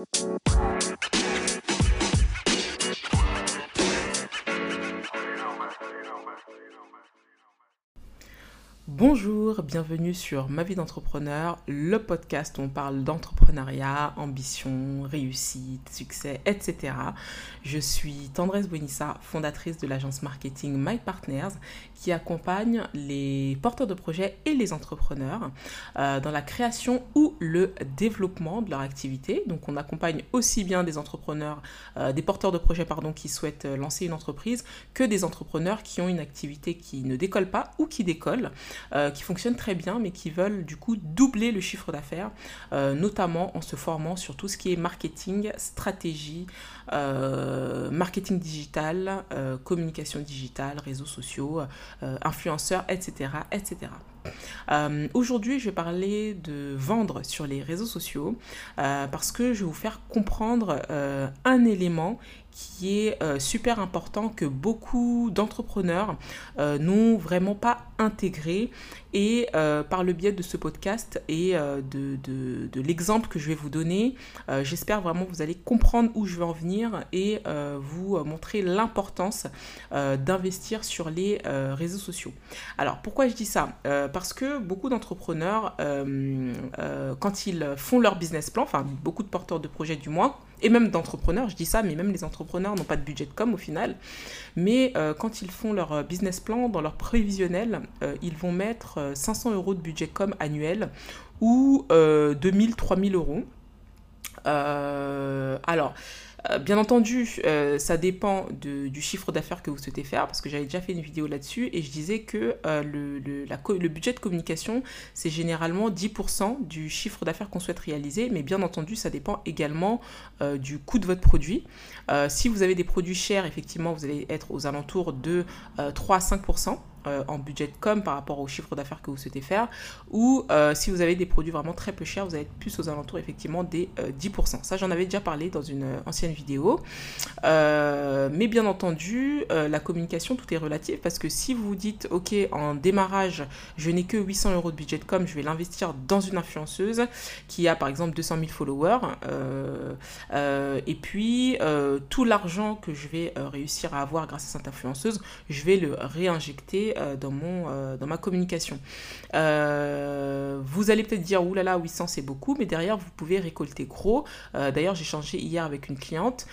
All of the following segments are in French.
Música Bonjour, bienvenue sur Ma vie d'entrepreneur, le podcast où on parle d'entrepreneuriat, ambition, réussite, succès, etc. Je suis Tendresse Bonissa, fondatrice de l'agence marketing My Partners, qui accompagne les porteurs de projets et les entrepreneurs euh, dans la création ou le développement de leur activité. Donc on accompagne aussi bien des entrepreneurs, euh, des porteurs de projets pardon, qui souhaitent euh, lancer une entreprise, que des entrepreneurs qui ont une activité qui ne décolle pas ou qui décolle. Euh, qui fonctionnent très bien, mais qui veulent du coup doubler le chiffre d'affaires, euh, notamment en se formant sur tout ce qui est marketing, stratégie, euh, marketing digital, communication digitale, réseaux sociaux, influenceurs, etc. etc. Aujourd'hui, je vais parler de vendre sur les réseaux sociaux parce que je vais vous faire comprendre un élément qui est euh, super important que beaucoup d'entrepreneurs euh, n'ont vraiment pas intégré et euh, par le biais de ce podcast et de, de, de l'exemple que je vais vous donner, j'espère vraiment que vous allez comprendre où je veux en venir et vous montrer l'importance d'investir sur les réseaux sociaux. Alors pourquoi je dis ça? Parce que beaucoup d'entrepreneurs, quand ils font leur business plan, enfin beaucoup de porteurs de projets du moins, et même d'entrepreneurs, je dis ça, mais même les entrepreneurs n'ont pas de budget de com au final. Mais euh, quand ils font leur euh, business plan, dans leur prévisionnel, euh, ils vont mettre 500 euros de budget com annuel ou 2000, 3000 euros. alors, euh, bien entendu, euh, ça dépend du chiffre d'affaires que vous souhaitez faire, parce que j'avais déjà fait une vidéo là-dessus, et je disais que euh, le, budget de communication, c'est généralement 10% du chiffre d'affaires qu'on souhaite réaliser, mais bien entendu, ça dépend également du coût de votre produit. si vous avez des produits chers, effectivement, vous allez être aux alentours de 3 à 5%. Euh, en budget com par rapport au chiffre d'affaires que vous souhaitez faire, ou euh, si vous avez des produits vraiment très peu chers, vous allez être plus aux alentours effectivement des 10%. Euh, Ça, j'en avais déjà parlé dans une ancienne vidéo. mais bien entendu, la communication, tout est relatif parce que si vous dites, ok, en démarrage, je n'ai que 800 euros de budget com, je vais l'investir dans une influenceuse qui a par exemple 200 000 followers, et puis tout l'argent que je vais réussir à avoir grâce à cette influenceuse, je vais le réinjecter euh, dans, mon, euh, dans ma communication. Euh, vous allez peut-être dire, oulala, 800 c'est beaucoup, mais derrière, vous pouvez récolter gros. D'ailleurs, j'ai changé hier avec une cliente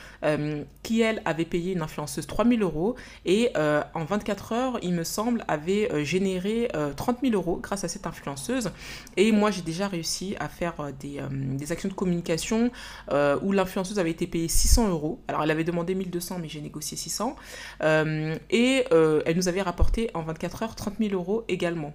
qui, elle, avait payé une influenceuse 3000 euros et en 24 heures, il me semble, avait généré 30 000 euros grâce à cette influenceuse. Et moi, j'ai déjà réussi à faire des, des actions de communication où l'influenceuse avait été payée 600 euros. Alors, elle avait demandé 1200, mais j'ai négocié 600. et elle nous avait rapporté en 24 heures 30 000 euros également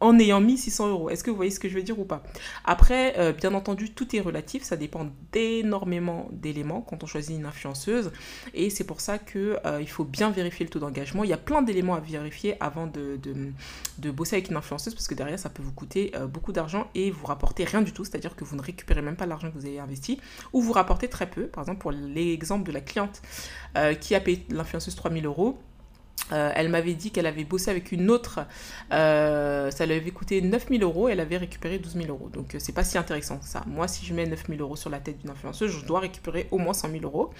en ayant mis 600 euros. Est-ce que vous voyez ce que je veux dire ou pas? Après, euh, bien entendu, tout est relatif, ça dépend d'énormément d'éléments quand on choisit une influenceuse, et c'est pour ça qu'il euh, faut bien vérifier le taux d'engagement. Il y a plein d'éléments à vérifier avant de, bosser avec une influenceuse, parce que derrière, ça peut vous coûter euh, beaucoup d'argent et vous rapporter rien du tout, c'est-à-dire que vous ne récupérez même pas l'argent que vous avez investi, ou vous rapportez très peu. Par exemple, pour l'exemple de la cliente qui a payé l'influenceuse 3000 euros, euh, elle m'avait dit qu'elle avait bossé avec une autre, euh, ça lui avait coûté 9000 euros, elle avait récupéré 12 000 euros. Donc euh, c'est pas si intéressant ça. Moi, si je mets 9000 euros sur la tête d'une influenceuse, je dois récupérer au moins 100 000 euros.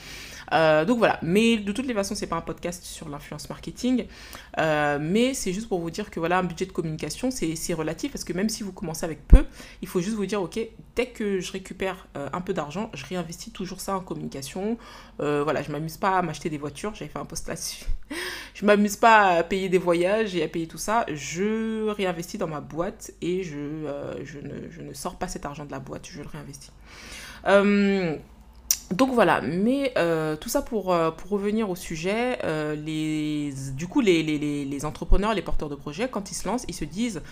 donc voilà, mais de toutes les façons, c'est pas un podcast sur l'influence marketing, mais c'est juste pour vous dire que voilà, un budget de communication, c'est relatif parce que même si vous commencez avec peu, il faut juste vous dire, ok, dès que je récupère un peu d'argent, je réinvestis toujours ça en communication. voilà, je m'amuse pas à m'acheter des voitures, j'avais fait un post là-dessus. m'amuse pas à payer des voyages et à payer tout ça. Je réinvestis dans ma boîte et je, euh, ne, sors pas cet argent de la boîte, je le réinvestis. Euh, donc voilà, mais euh, tout ça pour, revenir au sujet, du coup les, entrepreneurs, les porteurs de projets, quand ils se lancent, ils se disent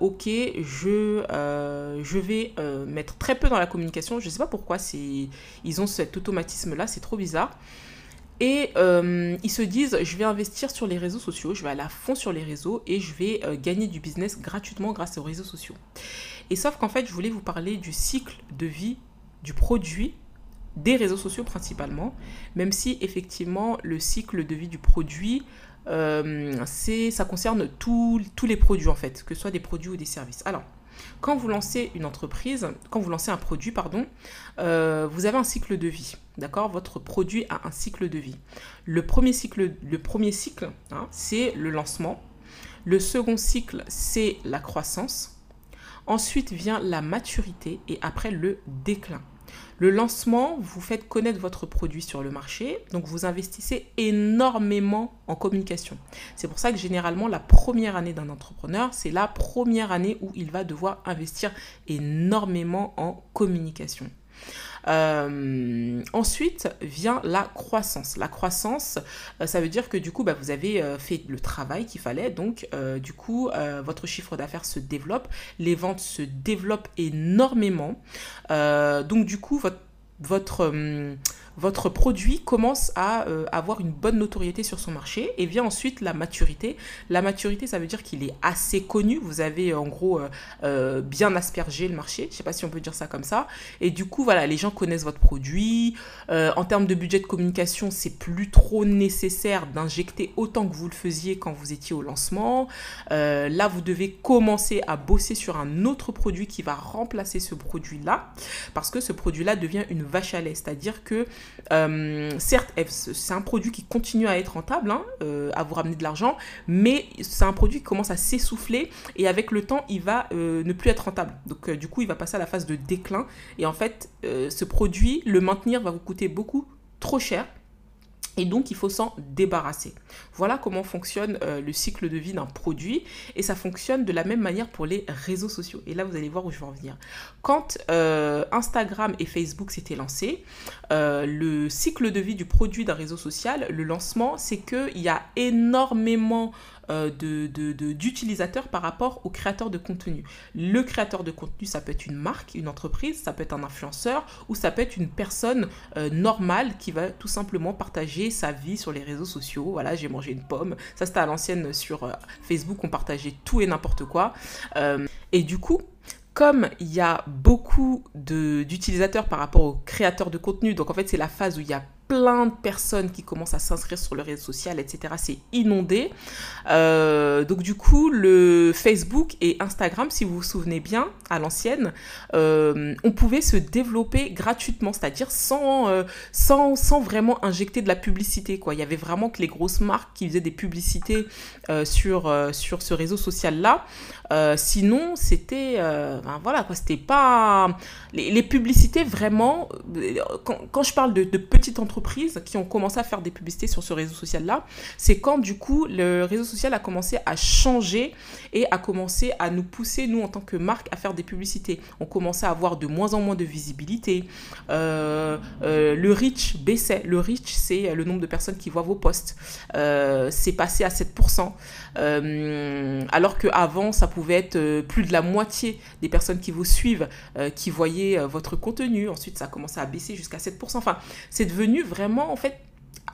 ok, je vais mettre très peu dans la communication, je ne sais pas pourquoi ils ont cet automatisme-là, c'est trop bizarre. Et euh, ils se disent, je vais investir sur les réseaux sociaux, je vais aller à fond sur les réseaux et je vais euh, gagner du business gratuitement grâce aux réseaux sociaux. Et sauf qu'en fait, je voulais vous parler du cycle de vie du produit des réseaux sociaux principalement, même si effectivement le cycle de vie du produit, euh, ça concerne tous les produits en fait, que ce soit des produits ou des services. Alors, Quand vous lancez une entreprise, quand vous lancez un produit, pardon, euh, vous avez un cycle de vie. D'accord? Votre produit a un cycle de vie. Le premier cycle, hein, c'est le lancement. Le second cycle, c'est la croissance. Ensuite vient la maturité et après le déclin. Le lancement, vous faites connaître votre produit sur le marché, donc vous investissez énormément en communication. C'est pour ça que généralement la première année d'un entrepreneur, c'est la première année où il va devoir investir énormément en communication. Euh, ensuite vient la croissance. La croissance, euh, ça veut dire que du coup, bah, vous avez euh, fait le travail qu'il fallait. Donc, du coup, votre chiffre d'affaires se développe, les ventes se développent énormément. donc, du coup, votre, votre votre produit commence à euh, avoir une bonne notoriété sur son marché et vient ensuite la maturité. La maturité, ça veut dire qu'il est assez connu. Vous avez en gros euh, euh, bien aspergé le marché. Je sais pas si on peut dire ça comme ça. Et du coup, voilà, les gens connaissent votre produit. en termes de budget de communication, c'est plus trop nécessaire d'injecter autant que vous le faisiez quand vous étiez au lancement. là, vous devez commencer à bosser sur un autre produit qui va remplacer ce produit-là parce que ce produit-là devient une vache à lait. C'est-à-dire que euh, certes, c'est un produit qui continue à être rentable, hein, euh, à vous ramener de l'argent, mais c'est un produit qui commence à s'essouffler et avec le temps, il va euh, ne plus être rentable. Donc du coup, il va passer à la phase de déclin et en fait, ce produit, le maintenir va vous coûter beaucoup trop cher et donc, il faut s'en débarrasser. Voilà comment fonctionne euh, le cycle de vie d'un produit. Et ça fonctionne de la même manière pour les réseaux sociaux. Et là, vous allez voir où je vais en venir. Quand euh, Instagram et Facebook s'étaient lancés, euh, le cycle de vie du produit d'un réseau social, le lancement, c'est qu'il y a énormément euh, d'utilisateurs par rapport au créateur de contenu. Le créateur de contenu, ça peut être une marque, une entreprise, ça peut être un influenceur ou ça peut être une personne euh, normale qui va tout simplement partager sa vie sur les réseaux sociaux. Voilà, j'ai mangé une pomme. Ça, c'était à l'ancienne sur euh, Facebook, on partageait tout et n'importe quoi. et du coup, comme il y a beaucoup d'utilisateurs par rapport aux créateurs de contenu, donc en fait c'est la phase où il y a plein de personnes qui commencent à s'inscrire sur le réseau social, etc. C'est inondé. Euh, donc du coup, le Facebook et Instagram, si vous vous souvenez bien, à l'ancienne, euh, on pouvait se développer gratuitement, c'est-à-dire sans, euh, sans, sans, vraiment injecter de la publicité. Quoi. Il y avait vraiment que les grosses marques qui faisaient des publicités sur, sur ce réseau social-là. sinon, c'était... Ben voilà, quoi, c'était pas... Les, publicités, vraiment, quand, quand je parle de, de petites entreprises, qui ont commencé à faire des publicités sur ce réseau social-là, c'est quand du coup le réseau social a commencé à changer et a commencé à nous pousser, nous en tant que marque, à faire des publicités. On commençait à avoir de moins en moins de visibilité. Euh, euh, le reach baissait. Le reach, c'est le nombre de personnes qui voient vos posts. Euh, c'est passé à 7%. alors qu'avant, ça pouvait être plus de la moitié des personnes qui vous suivent qui voyaient votre contenu. Ensuite, ça a commencé à baisser jusqu'à 7%. Enfin, c'est devenu vraiment, en fait,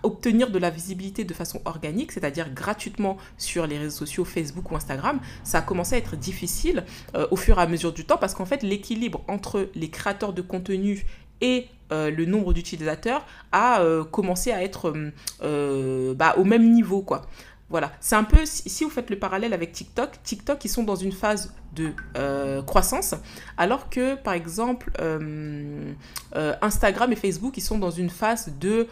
obtenir de la visibilité de façon organique, c'est-à-dire gratuitement sur les réseaux sociaux Facebook ou Instagram, ça a commencé à être difficile euh, au fur et à mesure du temps parce qu'en fait l'équilibre entre les créateurs de contenu et euh, le nombre d'utilisateurs a euh, commencé à être bah, au même niveau quoi. Voilà, c'est un peu, si vous faites le parallèle avec TikTok, TikTok, ils sont dans une phase de euh, croissance, alors que, par exemple, euh, euh, Instagram et Facebook, ils sont dans une phase de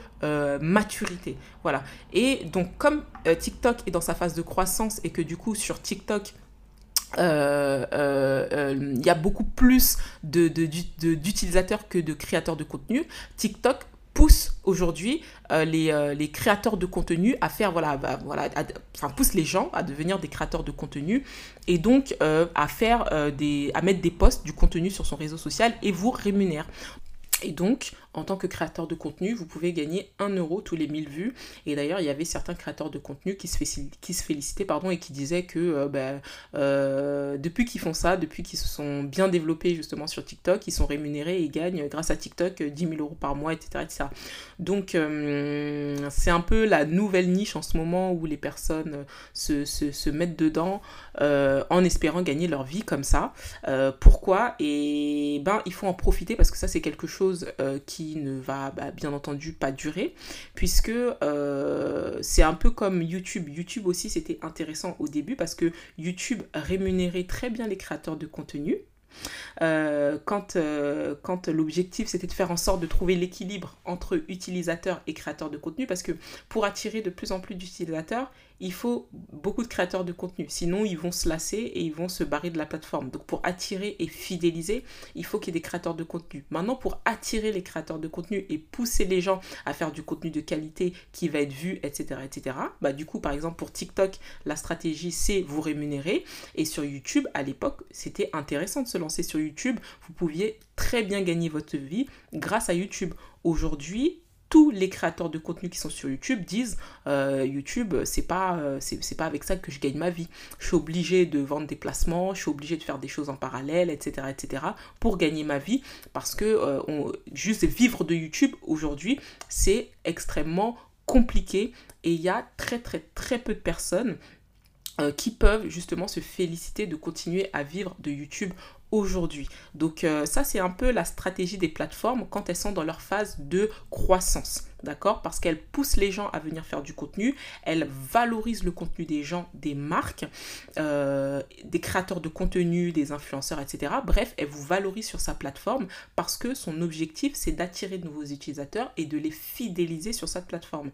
maturité. Voilà. Et donc, comme TikTok est dans sa phase de croissance et que, du coup, sur TikTok, il y a beaucoup plus d'utilisateurs de, que de créateurs de contenu. TikTok pousse aujourd'hui euh, les, euh, les, créateurs de contenu à faire, voilà, bah, voilà enfin, pousse les gens à devenir des créateurs de contenu et donc euh, à faire des, à mettre des posts, du contenu sur son réseau social et vous rémunère. Et donc, en tant que créateur de contenu, vous pouvez gagner 1 euro tous les 1000 vues. Et d'ailleurs, il y avait certains créateurs de contenu qui se, qui se félicitaient pardon, et qui disaient que euh, bah, euh, depuis qu'ils font ça, depuis qu'ils se sont bien développés justement sur TikTok, ils sont rémunérés et gagnent grâce à TikTok 10 000 euros par mois, etc. Donc, euh, c'est un peu la nouvelle niche en ce moment où les personnes se, se, se mettent dedans en espérant gagner leur vie comme ça. pourquoi? Et ben, il faut en profiter parce que ça, c'est quelque chose qui ne va bah, bien entendu pas durer, puisque c'est un peu comme YouTube. YouTube aussi, c'était intéressant au début parce que YouTube rémunérait très bien les créateurs de contenu. Euh, quand, euh, quand l'objectif c'était de faire en sorte de trouver l'équilibre entre utilisateurs et créateurs de contenu, parce que pour attirer de plus en plus d'utilisateurs, il faut beaucoup de créateurs de contenu. Sinon, ils vont se lasser et ils vont se barrer de la plateforme. Donc, pour attirer et fidéliser, il faut qu'il y ait des créateurs de contenu. Maintenant, pour attirer les créateurs de contenu et pousser les gens à faire du contenu de qualité qui va être vu, etc., etc., bah, du coup, par exemple, pour TikTok, la stratégie, c'est vous rémunérer. Et sur YouTube, à l'époque, c'était intéressant de se lancer sur YouTube. Vous pouviez très bien gagner votre vie grâce à YouTube. Aujourd'hui, tous les créateurs de contenu qui sont sur YouTube disent euh, YouTube, c'est pas, euh, pas avec ça que je gagne ma vie. Je suis obligé de vendre des placements, je suis obligé de faire des choses en parallèle, etc., etc., pour gagner ma vie. Parce que euh, juste vivre de YouTube aujourd'hui, c'est extrêmement compliqué et il y a très, très, très peu de personnes qui peuvent justement se féliciter de continuer à vivre de YouTube aujourd'hui. Donc ça, c'est un peu la stratégie des plateformes quand elles sont dans leur phase de croissance d'accord? Parce qu'elle pousse les gens à venir faire du contenu, elle valorise le contenu des gens, des marques, euh, des créateurs de contenu, des influenceurs, etc. Bref, elle vous valorise sur sa plateforme parce que son objectif, c'est d'attirer de nouveaux utilisateurs et de les fidéliser sur cette plateforme.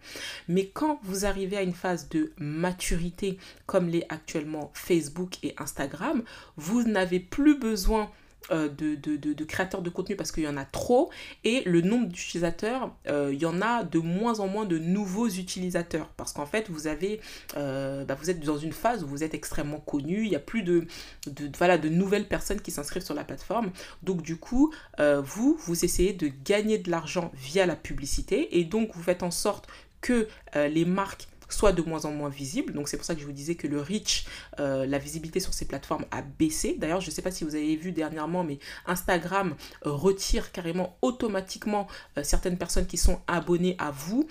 Mais quand vous arrivez à une phase de maturité, comme l'est actuellement Facebook et Instagram, vous n'avez plus besoin euh, de, de, créateurs de contenu parce qu'il y en a trop. Et le nombre d'utilisateurs, euh, il y en a de moins en moins de nouveaux utilisateurs. Parce qu'en fait vous avez, euh, bah, vous êtes dans une phase où vous êtes extrêmement connu, il n'y a plus de, de nouvelles personnes qui s'inscrivent sur la plateforme. Donc du coup, vous, vous essayez de gagner de l'argent via la publicité. Et donc vous faites en sorte que les marques soit de moins en moins visible. Donc c'est pour ça que je vous disais que le reach, euh, la visibilité sur ces plateformes a baissé. D'ailleurs, je ne sais pas si vous avez vu dernièrement, mais Instagram euh, retire carrément automatiquement euh, certaines personnes qui sont abonnées à vous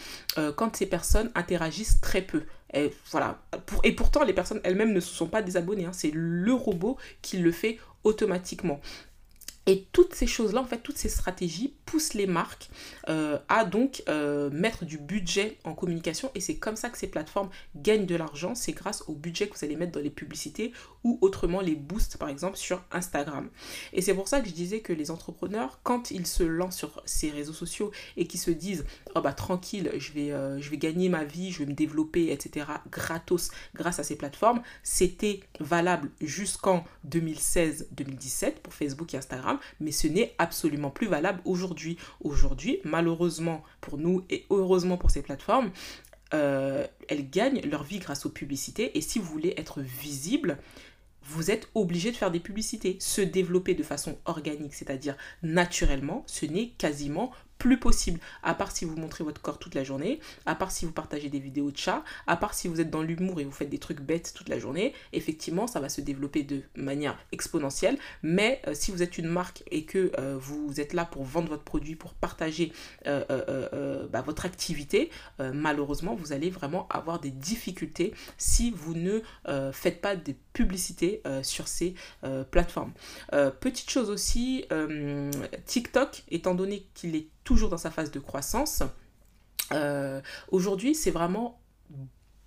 quand ces personnes interagissent très peu. Et, voilà. et pourtant, les personnes elles-mêmes ne sont pas désabonnées. Hein. C'est le robot qui le fait automatiquement. Et toutes ces choses-là, en fait, toutes ces stratégies poussent les marques euh, à donc euh, mettre du budget en communication. Et c'est comme ça que ces plateformes gagnent de l'argent. C'est grâce au budget que vous allez mettre dans les publicités ou autrement les boosts, par exemple, sur Instagram. Et c'est pour ça que je disais que les entrepreneurs, quand ils se lancent sur ces réseaux sociaux et qui se disent, oh bah tranquille, je vais, euh, je vais gagner ma vie, je vais me développer, etc., gratos grâce à ces plateformes, c'était valable jusqu'en 2016-2017 pour Facebook et Instagram mais ce n'est absolument plus valable aujourd'hui. Aujourd'hui, malheureusement pour nous et heureusement pour ces plateformes, euh, elles gagnent leur vie grâce aux publicités. Et si vous voulez être visible, vous êtes obligé de faire des publicités. Se développer de façon organique, c'est-à-dire naturellement, ce n'est quasiment plus possible, à part si vous montrez votre corps toute la journée, à part si vous partagez des vidéos de chat, à part si vous êtes dans l'humour et vous faites des trucs bêtes toute la journée, effectivement, ça va se développer de manière exponentielle. Mais euh, si vous êtes une marque et que euh, vous êtes là pour vendre votre produit, pour partager euh, bah, votre activité, malheureusement, vous allez vraiment avoir des difficultés si vous ne faites pas de publicité sur ces plateformes. petite chose aussi, TikTok, étant donné qu'il est toujours dans sa phase de croissance. Euh, aujourd'hui, c'est vraiment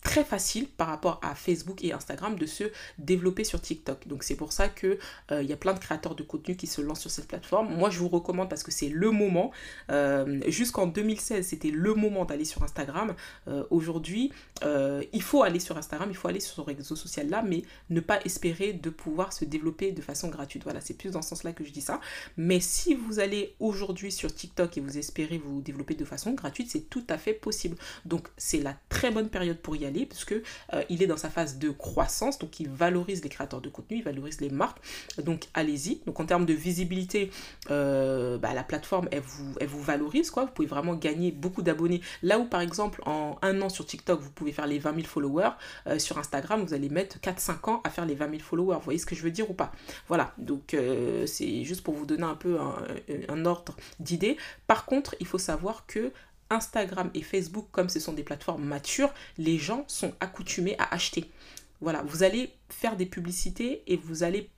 très facile par rapport à Facebook et Instagram de se développer sur TikTok. Donc c'est pour ça que euh, il y a plein de créateurs de contenu qui se lancent sur cette plateforme. Moi je vous recommande parce que c'est le moment. Euh, jusqu'en 2016 c'était le moment d'aller sur Instagram. Euh, aujourd'hui il faut aller sur Instagram, il faut aller sur ce réseau social là, mais ne pas espérer de pouvoir se développer de façon gratuite. Voilà, c'est plus dans ce sens-là que je dis ça. Mais si vous allez aujourd'hui sur TikTok et vous espérez vous développer de façon gratuite, c'est tout à fait possible. Donc c'est la très bonne période pour y aller puisque euh, il est dans sa phase de croissance, donc il valorise les créateurs de contenu, il valorise les marques. Donc allez-y. Donc en termes de visibilité, euh, bah, la plateforme elle vous, elle vous valorise quoi. Vous pouvez vraiment gagner beaucoup d'abonnés. Là où par exemple en un an sur TikTok vous pouvez faire les 20 000 followers, euh, sur Instagram vous allez mettre 4-5 ans à faire les 20 000 followers. Vous voyez ce que je veux dire ou pas? Voilà. Donc c'est juste pour vous donner un peu un ordre d'idée. Par contre il faut savoir que Instagram et Facebook, comme ce sont des plateformes matures, les gens sont accoutumés à acheter. Voilà, vous allez faire des publicités et vous allez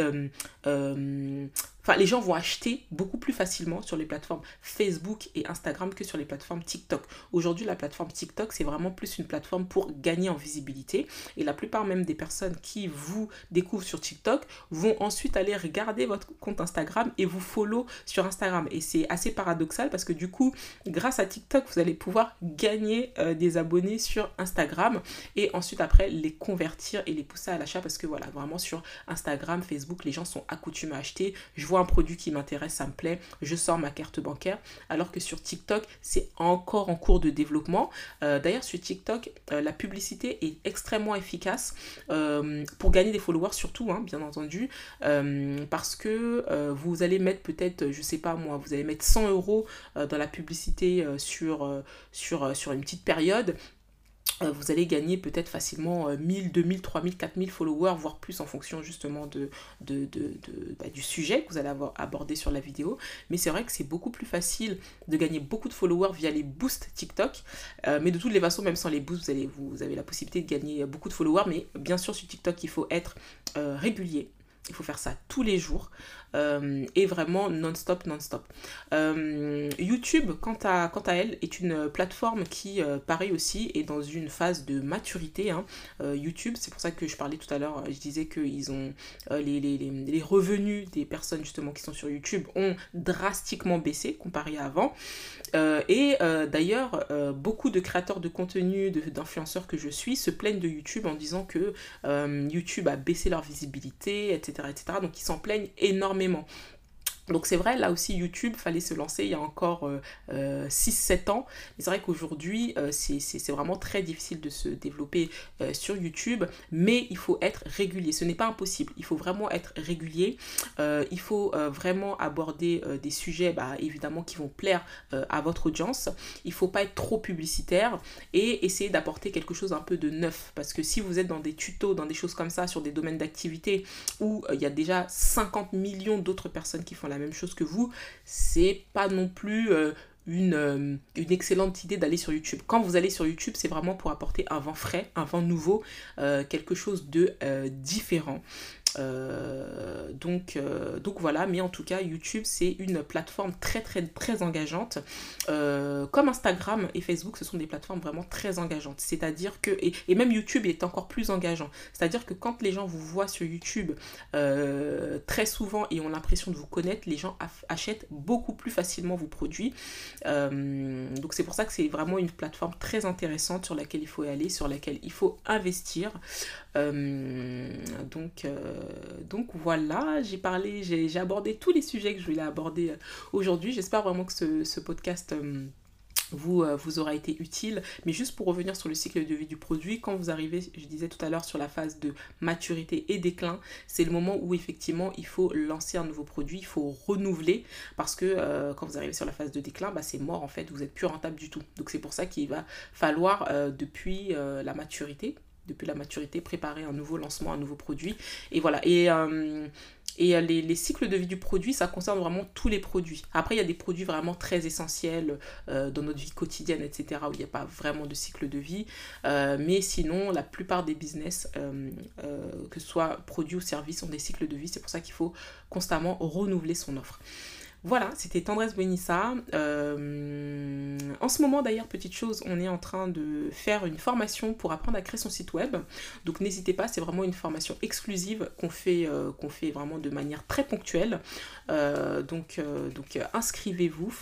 euh, euh, Enfin, les gens vont acheter beaucoup plus facilement sur les plateformes Facebook et Instagram que sur les plateformes TikTok. Aujourd'hui, la plateforme TikTok, c'est vraiment plus une plateforme pour gagner en visibilité. Et la plupart même des personnes qui vous découvrent sur TikTok vont ensuite aller regarder votre compte Instagram et vous follow sur Instagram. Et c'est assez paradoxal parce que du coup, grâce à TikTok, vous allez pouvoir gagner euh, des abonnés sur Instagram et ensuite après les convertir et les pousser à l'achat parce que voilà, vraiment sur Instagram, Facebook, les gens sont accoutumés à acheter. Un produit qui m'intéresse, ça me plaît, je sors ma carte bancaire. Alors que sur TikTok, c'est encore en cours de développement. Euh, d'ailleurs, sur TikTok, euh, la publicité est extrêmement efficace euh, pour gagner des followers, surtout, hein, bien entendu, parce que vous allez mettre peut-être, je sais pas moi, vous allez mettre 100 euros dans la publicité sur, sur, sur une petite période vous allez gagner peut-être facilement 1000, 2000, 3000, 4000 followers, voire plus en fonction justement de, de, bah, du sujet que vous allez avoir abordé sur la vidéo. Mais c'est vrai que c'est beaucoup plus facile de gagner beaucoup de followers via les boosts TikTok. Euh, mais de toutes les façons, même sans les boosts, vous, allez, vous avez la possibilité de gagner beaucoup de followers. Mais bien sûr, sur TikTok, il faut être euh, régulier. Il faut faire ça tous les jours. Euh, et vraiment non-stop, non-stop. Euh, YouTube, quant à, elle, est une plateforme qui, euh, pareil aussi, est dans une phase de maturité. Hein. YouTube, c'est pour ça que je parlais tout à l'heure, je disais que les, les, revenus des personnes justement qui sont sur YouTube ont drastiquement baissé comparé à avant. et d'ailleurs, beaucoup de créateurs de contenu, d'influenceurs que je suis, se plaignent de YouTube en disant que YouTube a baissé leur visibilité, etc. etc. donc ils s'en plaignent énormément spontanément donc c'est vrai, là aussi YouTube, fallait se lancer il y a encore 6-7 euh, euh, ans. Mais c'est vrai qu'aujourd'hui, euh, c'est vraiment très difficile de se développer sur YouTube. Mais il faut être régulier. Ce n'est pas impossible. Il faut vraiment être régulier. il faut vraiment aborder des sujets, bah, évidemment, qui vont plaire à votre audience. Il ne faut pas être trop publicitaire et essayer d'apporter quelque chose un peu de neuf. Parce que si vous êtes dans des tutos, dans des choses comme ça, sur des domaines d'activité où il y a déjà 50 millions d'autres personnes qui font la la même chose que vous, c'est pas non plus euh, une, euh, une, excellente idée d'aller sur YouTube. Quand vous allez sur YouTube, c'est vraiment pour apporter un vent frais, un vent nouveau, euh, quelque chose de différent. Euh, donc, euh, donc voilà, mais en tout cas, YouTube, c'est une plateforme très, très, très engageante. Euh, comme Instagram et Facebook, ce sont des plateformes vraiment très engageantes. C'est-à-dire que, et, même YouTube est encore plus engageant. C'est-à-dire que quand les gens vous voient sur YouTube très souvent et ont l'impression de vous connaître, les gens achètent beaucoup plus facilement vos produits. donc c'est pour ça que c'est vraiment une plateforme très intéressante sur laquelle il faut aller, sur laquelle il faut investir. Donc, donc voilà, j'ai parlé, j'ai abordé tous les sujets que je voulais aborder euh, aujourd'hui. J'espère vraiment que ce, podcast euh, vous, euh, vous aura été utile. Mais juste pour revenir sur le cycle de vie du produit, quand vous arrivez, je disais tout à l'heure, sur la phase de maturité et déclin, c'est le moment où effectivement il faut lancer un nouveau produit, il faut renouveler, parce que quand vous arrivez sur la phase de déclin, bah, c'est mort en fait, vous n'êtes plus rentable du tout. Donc c'est pour ça qu'il va falloir, depuis la maturité, depuis la maturité, préparer un nouveau lancement, un nouveau produit. Et voilà. Et, euh, et les, cycles de vie du produit, ça concerne vraiment tous les produits. Après, il y a des produits vraiment très essentiels euh, dans notre vie quotidienne, etc., où il n'y a pas vraiment de cycle de vie. Euh, mais sinon, la plupart des business, que ce soit produits ou services, ont des cycles de vie. C'est pour ça qu'il faut constamment renouveler son offre. Voilà, c'était Tendresse Benissa. Euh, en ce moment d'ailleurs, petite chose, on est en train de faire une formation pour apprendre à créer son site web. Donc n'hésitez pas, c'est vraiment une formation exclusive qu'on fait, euh, qu'on fait vraiment de manière très ponctuelle. Euh, donc donc inscrivez-vous.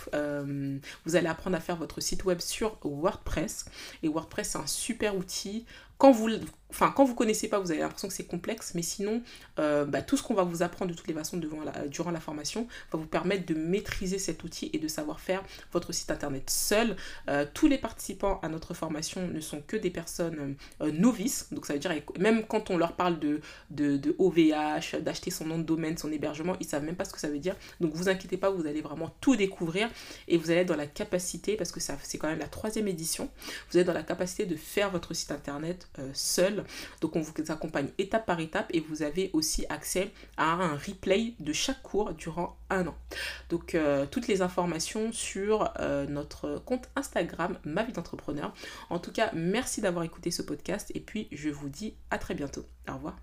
vous allez apprendre à faire votre site web sur WordPress. Et WordPress, c'est un super outil quand vous, enfin, quand vous connaissez pas, vous avez l'impression que c'est complexe, mais sinon, euh, bah, tout ce qu'on va vous apprendre de toutes les façons durant la formation va vous permettre de maîtriser cet outil et de savoir faire votre site internet seul. Euh, tous les participants à notre formation ne sont que des personnes euh, novices, donc ça veut dire, même quand on leur parle de, OVH, d'acheter son nom de domaine, son hébergement, ils savent même pas ce que ça veut dire. Donc vous inquiétez pas, vous allez vraiment tout découvrir et vous allez être dans la capacité, parce que c'est quand même la troisième édition, vous êtes dans la capacité de faire votre site internet euh, Donc on vous accompagne étape par étape et vous avez aussi accès à un replay de chaque cours durant un an. Donc euh, toutes les informations sur euh, notre compte Instagram, ma vie d'entrepreneur. En tout cas, merci d'avoir écouté ce podcast et puis je vous dis à très bientôt. Au revoir.